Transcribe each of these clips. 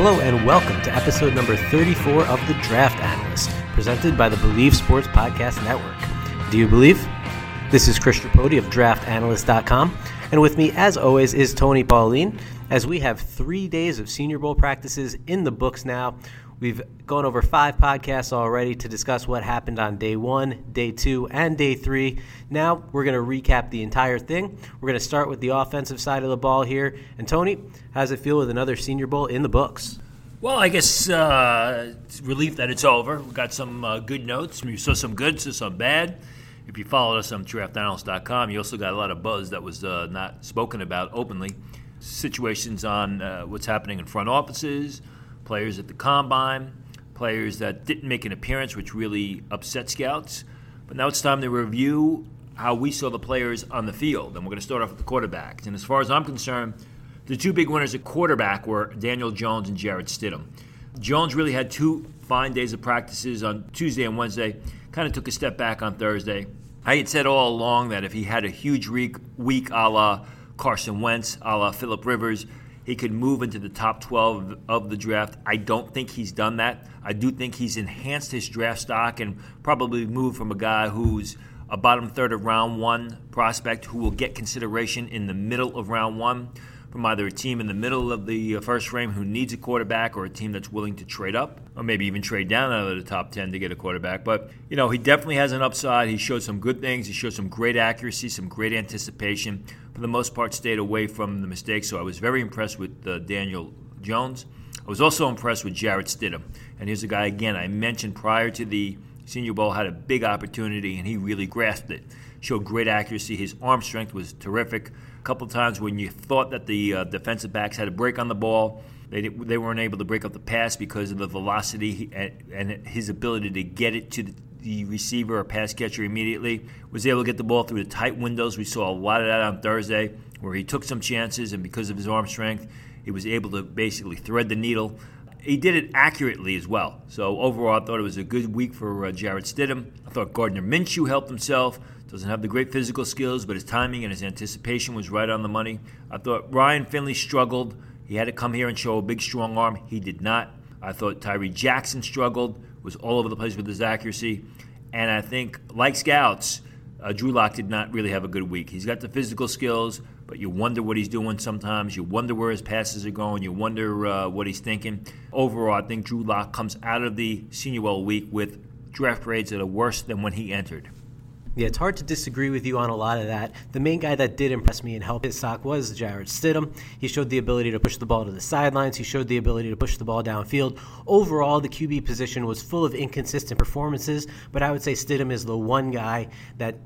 Hello and welcome to episode number 34 of The Draft Analyst, presented by the Believe Sports Podcast Network. Do you believe? This is Chris Tripodi of DraftAnalyst.com, and with me, as always, is Tony Pauline, as we have three days of Senior Bowl practices in the books now. We've gone over five podcasts already to discuss what happened on day one, day two, and day three. Now we're going to recap the entire thing. We're going to start with the offensive side of the ball here. And Tony, how's it feel with another Senior Bowl in the books? Well, I guess uh, relief that it's over. We got some uh, good notes. We saw some good, saw some bad. If you followed us on draftanalyst.com, you also got a lot of buzz that was uh, not spoken about openly. Situations on uh, what's happening in front offices, players at the combine, players that didn't make an appearance, which really upset scouts. But now it's time to review how we saw the players on the field. And we're going to start off with the quarterbacks. And as far as I'm concerned, the two big winners at quarterback were Daniel Jones and Jarrett Stidham. Jones really had two fine days of practices on Tuesday and Wednesday, kind of took a step back on Thursday. I had said all along that if he had a huge week, week a la Carson Wentz, a la Philip Rivers, he could move into the top 12 of the draft. I don't think he's done that. I do think he's enhanced his draft stock and probably moved from a guy who's a bottom third of round one prospect who will get consideration in the middle of round one from either a team in the middle of the uh, first frame who needs a quarterback or a team that's willing to trade up or maybe even trade down out of the top 10 to get a quarterback. But, you know, he definitely has an upside. He showed some good things. He showed some great accuracy, some great anticipation for the most part, stayed away from the mistakes. So I was very impressed with uh, Daniel Jones. I was also impressed with Jarrett Stidham. And here's a guy, again, I mentioned prior to the Senior Bowl, had a big opportunity, and he really grasped it. Showed great accuracy. His arm strength was terrific. A couple times when you thought that the uh, defensive backs had a break on the ball, they, they weren't able to break up the pass because of the velocity and his ability to get it to the the receiver or pass catcher immediately. Was able to get the ball through the tight windows. We saw a lot of that on Thursday, where he took some chances, and because of his arm strength, he was able to basically thread the needle. He did it accurately as well. So overall, I thought it was a good week for uh, Jarrett Stidham. I thought Gardner Minshew helped himself. Doesn't have the great physical skills, but his timing and his anticipation was right on the money. I thought Ryan Finley struggled. He had to come here and show a big, strong arm. He did not. I thought Tyree Jackson struggled was all over the place with his accuracy. And I think, like scouts, uh, Drew Lock did not really have a good week. He's got the physical skills, but you wonder what he's doing sometimes. You wonder where his passes are going. You wonder uh, what he's thinking. Overall, I think Drew Lock comes out of the Senior Bowl week with draft grades that are worse than when he entered. Yeah, it's hard to disagree with you on a lot of that. The main guy that did impress me and help his stock was Jarrett Stidham. He showed the ability to push the ball to the sidelines. He showed the ability to push the ball downfield. Overall, the QB position was full of inconsistent performances, but I would say Stidham is the one guy that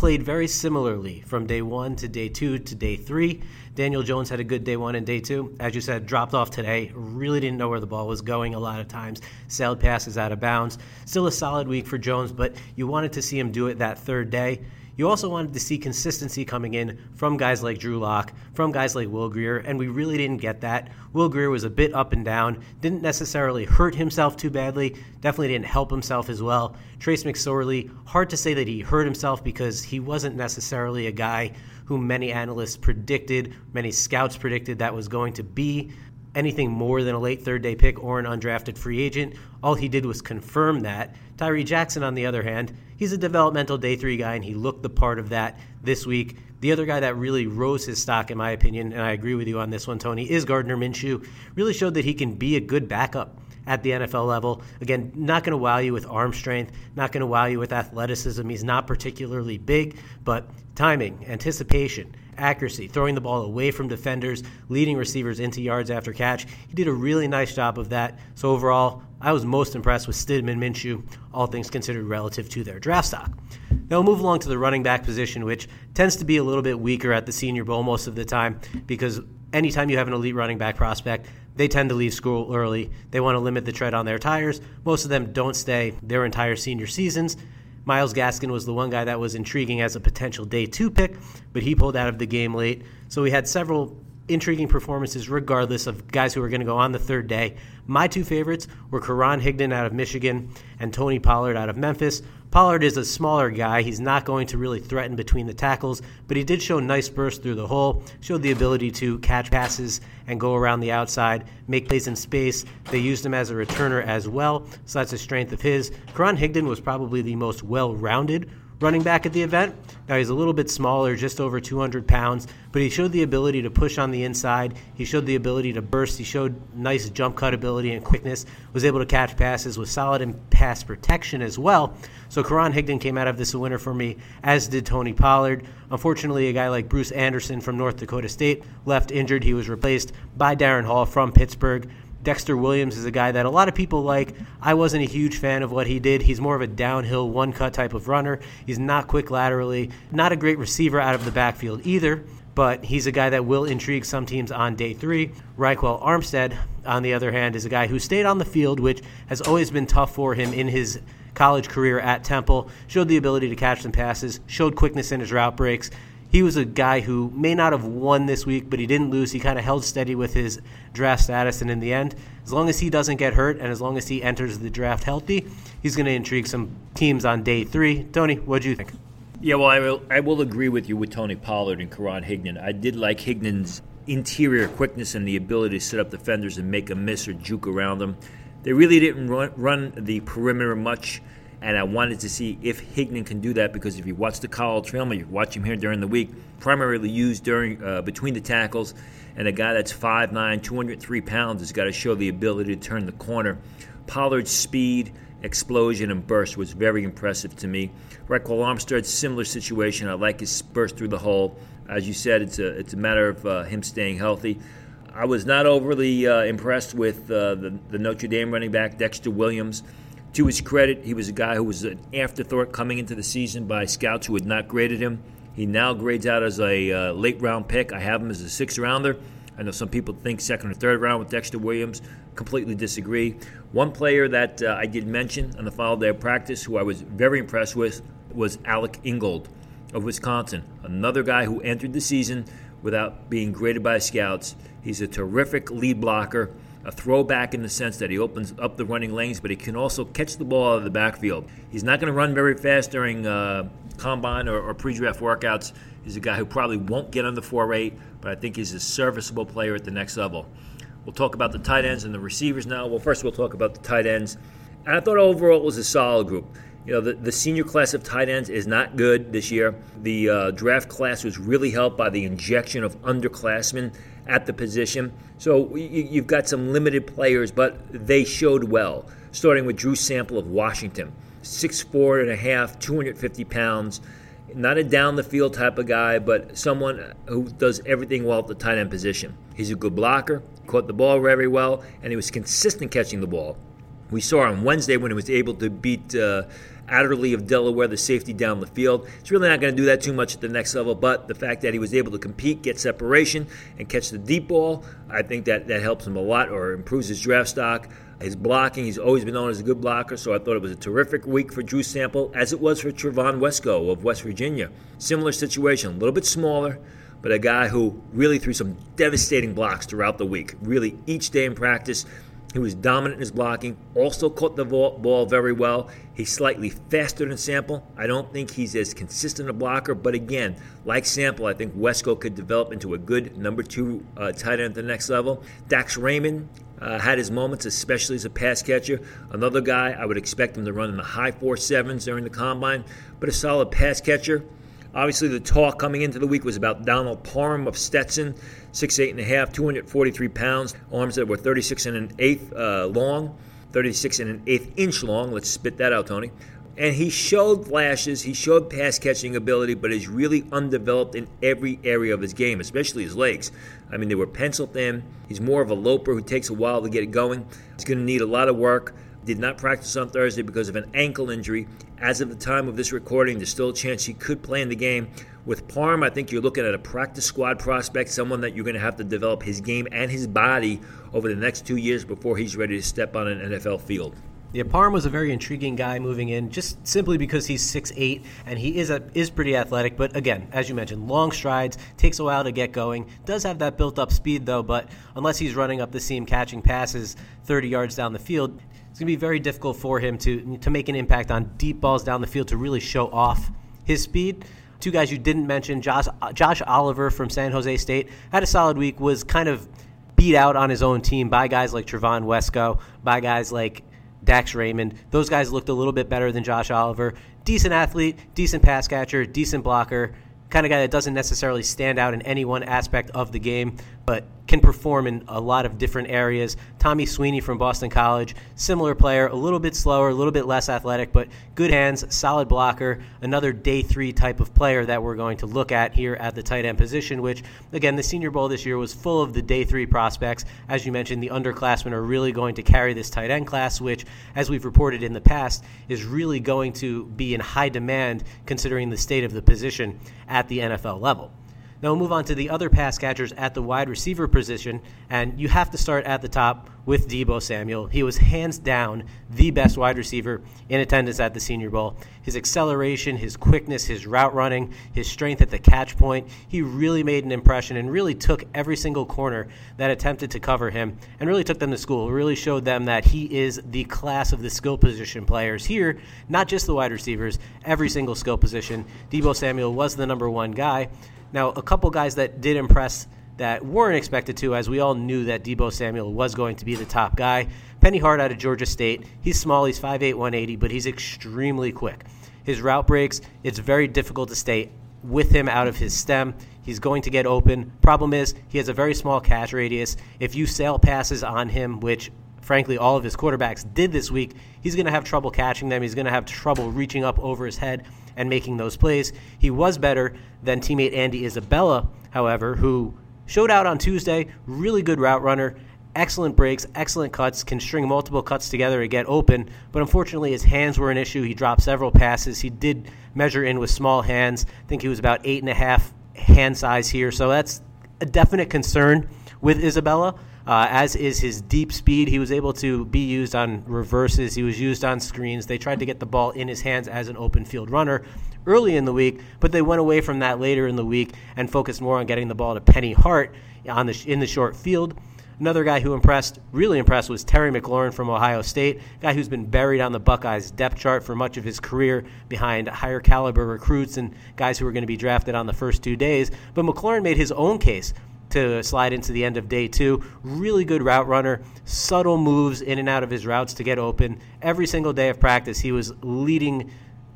played very similarly from day one to day two to day three. Daniel Jones had a good day one and day two. As you said, dropped off today. Really didn't know where the ball was going a lot of times. Sailed passes out of bounds. Still a solid week for Jones, but you wanted to see him do it that third day. You also wanted to see consistency coming in from guys like Drew Lock, from guys like Will Grier, and we really didn't get that. Will Grier was a bit up and down, didn't necessarily hurt himself too badly, definitely didn't help himself as well. Trace McSorley, hard to say that he hurt himself because he wasn't necessarily a guy who many analysts predicted, many scouts predicted that was going to be anything more than a late third day pick or an undrafted free agent. All he did was confirm that. Tyree Jackson, on the other hand, he's a developmental day three guy, and he looked the part of that this week. The other guy that really rose his stock, in my opinion, and I agree with you on this one, Tony, is Gardner Minshew. Really showed that he can be a good backup at the NFL level. Again, not going to wow you with arm strength, not going to wow you with athleticism. He's not particularly big, but timing, anticipation, accuracy, throwing the ball away from defenders, leading receivers into yards after catch. He did a really nice job of that. So overall, I was most impressed with Stidman Minshew, all things considered relative to their draft stock. Now we'll move along to the running back position, which tends to be a little bit weaker at the Senior Bowl most of the time because anytime you have an elite running back prospect, they tend to leave school early. They want to limit the tread on their tires. Most of them don't stay their entire senior seasons. Myles Gaskin was the one guy that was intriguing as a potential day two pick, but he pulled out of the game late. So we had several intriguing performances regardless of guys who were going to go on the third day. My two favorites were Karan Higdon out of Michigan and Tony Pollard out of Memphis. Pollard is a smaller guy. He's not going to really threaten between the tackles, but he did show nice burst through the hole, showed the ability to catch passes and go around the outside, make plays in space. They used him as a returner as well, so that's a strength of his. Karan Higdon was probably the most well rounded running back at the event. Now he's a little bit smaller, just over 200 pounds, but he showed the ability to push on the inside. He showed the ability to burst. He showed nice jump cut ability and quickness. Was able to catch passes. Was solid in pass protection as well. So Karan Higdon came out of this a winner for me, as did Tony Pollard. Unfortunately, a guy like Bruce Anderson from North Dakota State left injured. He was replaced by Darrin Hall from Pittsburgh. Dexter Williams is a guy that a lot of people like. I wasn't a huge fan of what he did. He's more of a downhill, one cut type of runner. He's not quick laterally, not a great receiver out of the backfield either, but he's a guy that will intrigue some teams on day three. Ryquell Armstead, on the other hand, is a guy who stayed on the field, which has always been tough for him in his college career at Temple. Showed the ability to catch some passes, showed quickness in his route breaks he was a guy who may not have won this week, but he didn't lose. He kind of held steady with his draft status, and in the end, as long as he doesn't get hurt and as long as he enters the draft healthy, he's going to intrigue some teams on day three. Tony, what do you think? Yeah, well, I will, I will agree with you with Tony Pollard and Karan Higdon. I did like Higdon's interior quickness and the ability to set up defenders and make a miss or juke around them. They really didn't run, run the perimeter much and I wanted to see if Higdon can do that because if you watch the college film, you watch him here during the week, primarily used during uh, between the tackles, and a guy that's 5'9", 203 pounds has got to show the ability to turn the corner. Pollard's speed, explosion, and burst was very impressive to me. Ryquell Armstead, similar situation. I like his burst through the hole. As you said, it's a it's a matter of uh, him staying healthy. I was not overly uh, impressed with uh, the, the Notre Dame running back Dexter Williams. To his credit, he was a guy who was an afterthought coming into the season by scouts who had not graded him. He now grades out as a uh, late round pick. I have him as a sixth rounder. I know some people think second or third round with Dexter Williams. Completely disagree. One player that uh, I did mention on the final day of practice who I was very impressed with was Alec Ingold of Wisconsin. Another guy who entered the season without being graded by scouts. He's a terrific lead blocker a throwback in the sense that he opens up the running lanes, but he can also catch the ball out of the backfield. He's not going to run very fast during uh, combine or, or pre-draft workouts. He's a guy who probably won't get under 4.8, but I think he's a serviceable player at the next level. We'll talk about the tight ends and the receivers now. Well, first we'll talk about the tight ends. And I thought overall it was a solid group. You know, the, the senior class of tight ends is not good this year. The uh, draft class was really helped by the injection of underclassmen at the position. So you've got some limited players, but they showed well. Starting with Drew Sample of Washington, six four and a half, 250 pounds. Not a down the field type of guy, but someone who does everything well at the tight end position. He's a good blocker, caught the ball very well, and he was consistent catching the ball. We saw on Wednesday when he was able to beat uh, Adderley of Delaware, the safety down the field. It's really not going to do that too much at the next level, but the fact that he was able to compete, get separation, and catch the deep ball, I think that, that helps him a lot or improves his draft stock. His blocking, he's always been known as a good blocker, so I thought it was a terrific week for Drew Sample, as it was for Trevon Wesco of West Virginia. Similar situation, a little bit smaller, but a guy who really threw some devastating blocks throughout the week. Really, each day in practice, he was dominant in his blocking, also caught the ball very well. He's slightly faster than Sample. I don't think he's as consistent a blocker, but again, like Sample, I think Wesco could develop into a good number two uh, tight end at the next level. Dax Raymond uh, had his moments, especially as a pass catcher. Another guy, I would expect him to run in the high four sevens during the combine, but a solid pass catcher. Obviously, the talk coming into the week was about Donald Parham of Stetson, six eight and a half, 243 pounds, arms that were 36 and an eighth uh, long, 36 and an eighth inch long. Let's spit that out, Tony. And he showed flashes, he showed pass catching ability, but is really undeveloped in every area of his game, especially his legs. I mean, they were pencil thin. He's more of a loper who takes a while to get it going. He's going to need a lot of work did not practice on Thursday because of an ankle injury. As of the time of this recording, there's still a chance he could play in the game. With Parham, I think you're looking at a practice squad prospect, someone that you're going to have to develop his game and his body over the next two years before he's ready to step on an NFL field. Yeah, Parham was a very intriguing guy moving in, just simply because he's 6'8 and he is a, is pretty athletic. But again, as you mentioned, long strides, takes a while to get going. Does have that built up speed though, but unless he's running up the seam, catching passes 30 yards down the field, it's going to be very difficult for him to to make an impact on deep balls down the field to really show off his speed. Two guys you didn't mention, Josh Josh Oliver from San Jose State had a solid week. Was kind of beat out on his own team by guys like Trevon Wesco, by guys like Dax Raymond. Those guys looked a little bit better than Josh Oliver. Decent athlete, decent pass catcher, decent blocker kind of guy that doesn't necessarily stand out in any one aspect of the game, but can perform in a lot of different areas. Tommy Sweeney from Boston College, similar player, a little bit slower, a little bit less athletic, but good hands, solid blocker, another day three type of player that we're going to look at here at the tight end position, which, again, the Senior Bowl this year was full of the day three prospects. As you mentioned, the underclassmen are really going to carry this tight end class, which, as we've reported in the past, is really going to be in high demand considering the state of the position at the NFL level. Now we'll move on to the other pass catchers at the wide receiver position, and you have to start at the top with Deebo Samuel. He was hands down the best wide receiver in attendance at the Senior Bowl. His acceleration, his quickness, his route running, his strength at the catch point, he really made an impression and really took every single corner that attempted to cover him and really took them to school. Really showed them that he is the class of the skill position players here, not just the wide receivers, every single skill position. Deebo Samuel was the number one guy. Now, a couple guys that did impress that weren't expected to, as we all knew that Deebo Samuel was going to be the top guy. Penny Hart out of Georgia State. He's small, he's 5'8, 180, but he's extremely quick. His route breaks, it's very difficult to stay with him out of his stem. He's going to get open. Problem is, he has a very small catch radius. If you sail passes on him, which frankly all of his quarterbacks did this week, he's going to have trouble catching them. He's going to have trouble reaching up over his head and making those plays. He was better than teammate Andy Isabella, however, who showed out on Tuesday. Really good route runner, excellent breaks, excellent cuts, can string multiple cuts together to get open. But unfortunately, his hands were an issue. He dropped several passes. He did measure in with small hands. I think he was about eight and a half hand size here. So that's a definite concern with Isabella uh, as is his deep speed. He was able to be used on reverses, he was used on screens. They tried to get the ball in his hands as an open field runner early in the week, but they went away from that later in the week and focused more on getting the ball to Penny Hart on the, in the short field. Another guy who impressed, really impressed, was Terry McLaurin from Ohio State, guy who's been buried on the Buckeyes depth chart for much of his career behind higher caliber recruits and guys who were going to be drafted on the first two days. But McLaurin made his own case to slide into the end of day two. Really good route runner, subtle moves in and out of his routes to get open. Every single day of practice, he was leading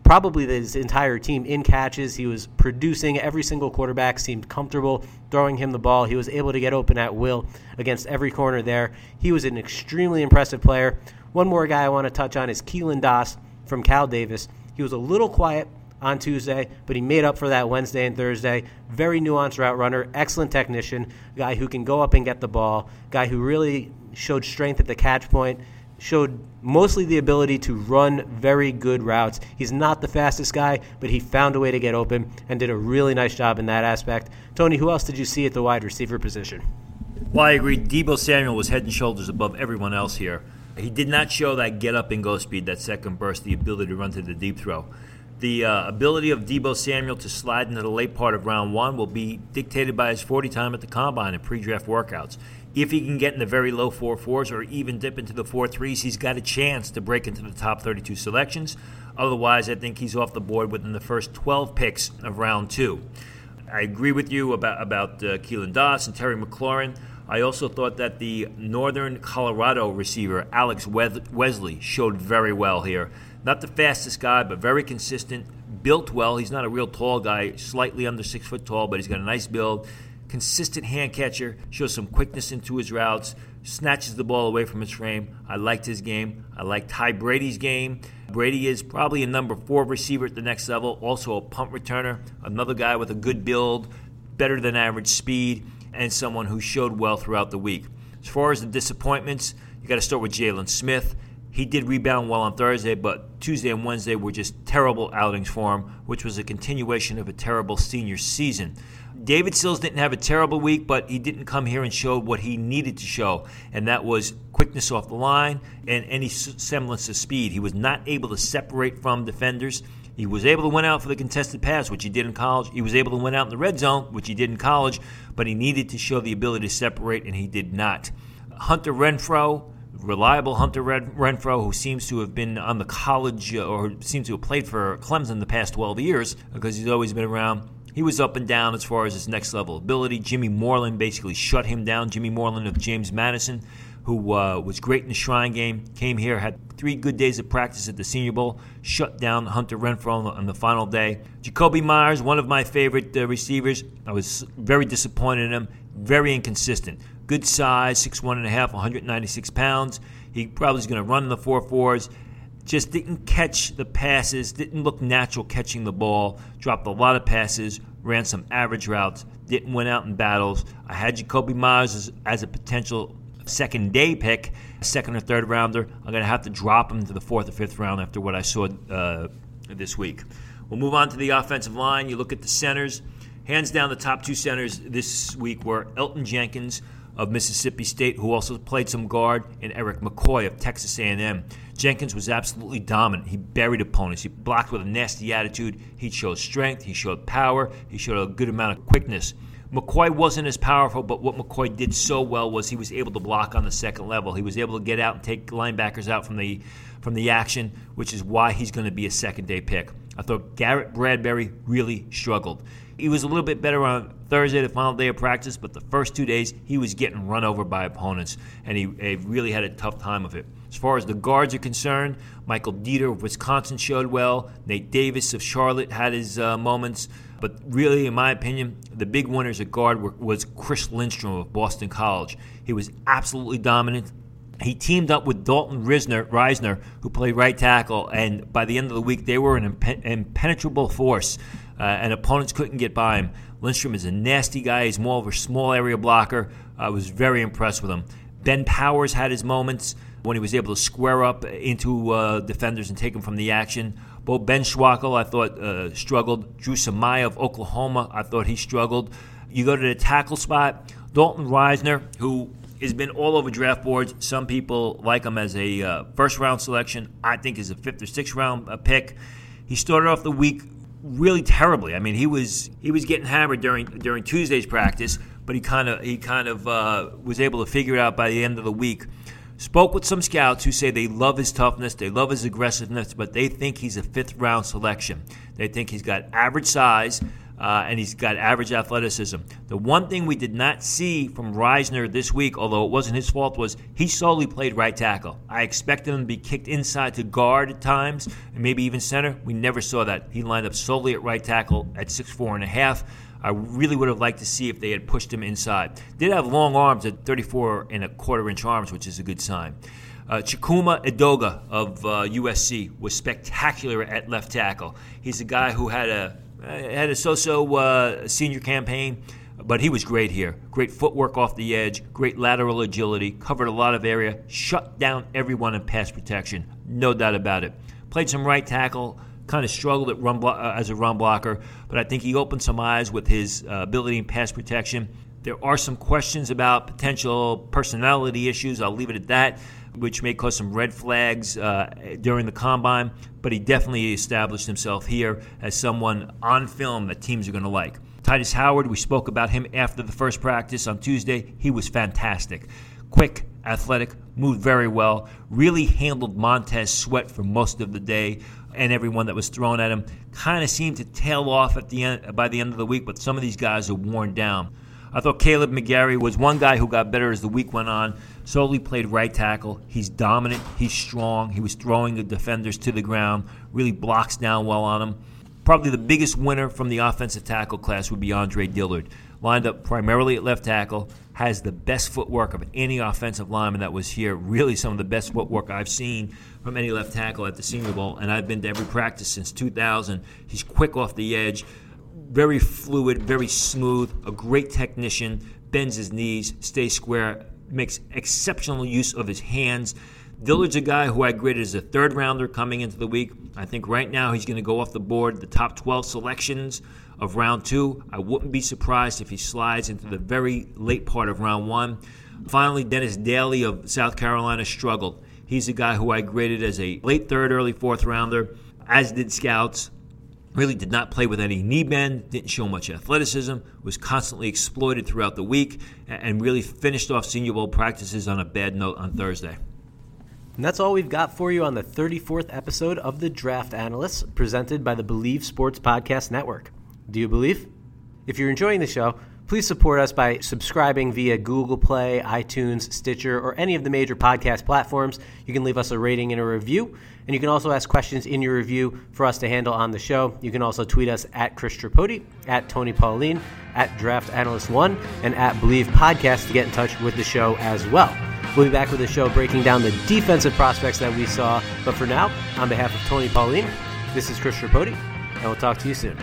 probably his entire team in catches. He was producing. Every single quarterback seemed comfortable throwing him the ball. He was able to get open at will against every corner there. He was an extremely impressive player. One more guy I want to touch on is Keelan Doss from Cal Davis. He was a little quiet on Tuesday, but he made up for that Wednesday and Thursday. Very nuanced route runner, excellent technician, guy who can go up and get the ball, guy who really showed strength at the catch point, showed mostly the ability to run very good routes. He's not the fastest guy, but he found a way to get open and did a really nice job in that aspect. Tony, who else did you see at the wide receiver position? Well, I agree. Deebo Samuel was head and shoulders above everyone else here. He did not show that get up and go speed, that second burst, the ability to run to the deep throw. The uh, ability of Deebo Samuel to slide into the late part of round one will be dictated by his 40 time at the combine and pre draft workouts. If he can get in the very low 4 4s or even dip into the 4 3s, he's got a chance to break into the top 32 selections. Otherwise, I think he's off the board within the first 12 picks of round two. I agree with you about, about uh, Keelan Doss and Terry McLaurin. I also thought that the Northern Colorado receiver, Alex Wesley, showed very well here. Not the fastest guy, but very consistent. Built well. He's not a real tall guy, slightly under six foot tall, but he's got a nice build. Consistent hand catcher, shows some quickness into his routes, snatches the ball away from his frame. I liked his game. I liked Ty Brady's game. Brady is probably a number four receiver at the next level, also a punt returner, another guy with a good build, better than average speed, and someone who showed well throughout the week. As far as the disappointments, you got to start with Jaylen Smith. He did rebound well on Thursday, but Tuesday and Wednesday were just terrible outings for him, which was a continuation of a terrible senior season. David Sills didn't have a terrible week, but he didn't come here and show what he needed to show, and that was quickness off the line and any semblance of speed. He was not able to separate from defenders. He was able to win out for the contested pass, which he did in college. He was able to win out in the red zone, which he did in college, but he needed to show the ability to separate, and he did not. Hunter Renfrow reliable Hunter Renfrow, who seems to have been on the college or seems to have played for Clemson the past 12 years because he's always been around. He was up and down as far as his next level ability. Jimmy Moreland basically shut him down. Jimmy Moreland of James Madison, who uh, was great in the Shrine game, came here, had three good days of practice at the Senior Bowl, shut down Hunter Renfrow on the, on the final day. Jakobi Meyers, one of my favorite uh, receivers. I was very disappointed in him. Very inconsistent. Good size, six one and a half, 196 pounds. He probably is going to run the four fours. Just didn't catch the passes, didn't look natural catching the ball, dropped a lot of passes, ran some average routes, didn't win out in battles. I had Jakobi Meyers as, as a potential second day pick, second or third rounder. I'm going to have to drop him to the fourth or fifth round after what I saw uh, this week. We'll move on to the offensive line. You look at the centers. Hands down, the top two centers this week were Elgton Jenkins of Mississippi State, who also played some guard, and Erik McCoy of Texas A&M. Jenkins was absolutely dominant. He buried opponents. He blocked with a nasty attitude. He showed strength. He showed power. He showed a good amount of quickness. McCoy wasn't as powerful, but what McCoy did so well was he was able to block on the second level. He was able to get out and take linebackers out from the from the action, which is why he's going to be a second day pick. I thought Garrett Bradbury really struggled. He was a little bit better on Thursday, the final day of practice, but the first two days he was getting run over by opponents, and he, he really had a tough time of it. As far as the guards are concerned, Michael Deiter of Wisconsin showed well. Nate Davis of Charlotte had his uh, moments. But really, in my opinion, the big winners at guard were, was Chris Lindstrom of Boston College. He was absolutely dominant. He teamed up with Dalton Risner, Risner, who played right tackle, and by the end of the week, they were an impenetrable force uh, and opponents couldn't get by him. Lindstrom is a nasty guy. He's more of a small area blocker. I was very impressed with him. Ben Powers had his moments when he was able to square up into uh, defenders and take them from the action. Beau Benzschawel, I thought, uh, struggled. Dru Samia of Oklahoma, I thought he struggled. You go to the tackle spot, Dalton Risner, who has been all over draft boards. Some people like him as a uh, first round selection. I think is a fifth or sixth round uh, pick. He started off the week really terribly. I mean, he was he was getting hammered during during Tuesday's practice, but he kind of he kind of uh, was able to figure it out by the end of the week. Spoke with some scouts who say they love his toughness, they love his aggressiveness, but they think he's a fifth round selection. They think he's got average size uh, and he's got average athleticism. The one thing we did not see from Risner this week, although it wasn't his fault, was he solely played right tackle. I expected him to be kicked inside to guard at times, and maybe even center. We never saw that. He lined up solely at right tackle at six four and a half. I really would have liked to see if they had pushed him inside. Did have long arms at 34 and a quarter inch arms, which is a good sign. Uh, Chuma Edoga of uh, USC was spectacular at left tackle. He's a guy who had a had a so-so uh, senior campaign, but he was great here. Great footwork off the edge, great lateral agility, covered a lot of area, shut down everyone in pass protection, no doubt about it. Played some right tackle, kind of struggled at run blo- uh, as a run blocker, but I think he opened some eyes with his uh, ability in pass protection. There are some questions about potential personality issues. I'll leave it at that which may cause some red flags uh, during the combine, but he definitely established himself here as someone on film that teams are going to like. Tytus Howard, we spoke about him after the first practice on Tuesday. He was fantastic. Quick, athletic, moved very well, really handled Montez Sweat for most of the day and everyone that was thrown at him. Kind of seemed to tail off at the end by the end of the week, but some of these guys are worn down. I thought Kaleb McGary was one guy who got better as the week went on. Solely played right tackle. He's dominant. He's strong. He was throwing the defenders to the ground. Really blocks down well on them. Probably the biggest winner from the offensive tackle class would be Andre Dillard. Lined up primarily at left tackle, has the best footwork of any offensive lineman that was here. Really, some of the best footwork I've seen from any left tackle at the Senior Bowl, and I've been to every practice since 2000. He's quick off the edge very fluid, very smooth, a great technician, bends his knees, stays square, makes exceptional use of his hands. Dillard's a guy who I graded as a third rounder coming into the week. I think right now he's going to go off the board, the top 12 selections of round two. I wouldn't be surprised if he slides into the very late part of round one. Finally, Dennis Daley of South Carolina struggled. He's a guy who I graded as a late third, early fourth rounder, as did scouts really did not play with any knee bend, didn't show much athleticism, was constantly exploited throughout the week, and really finished off Senior Bowl practices on a bad note on Thursday. And that's all we've got for you on the 34th episode of The Draft Analysts, presented by the Believe Sports Podcast Network. Do you believe? If you're enjoying the show, please support us by subscribing via Google Play, iTunes, Stitcher, or any of the major podcast platforms. You can leave us a rating and a review. And you can also ask questions in your review for us to handle on the show. You can also tweet us at Chris Tripodi, at Tony Pauline, at Draft Analyst One, and at Believe Podcast to get in touch with the show as well. We'll be back with the show breaking down the defensive prospects that we saw. But for now, on behalf of Tony Pauline, this is Chris Tripodi, and we'll talk to you soon.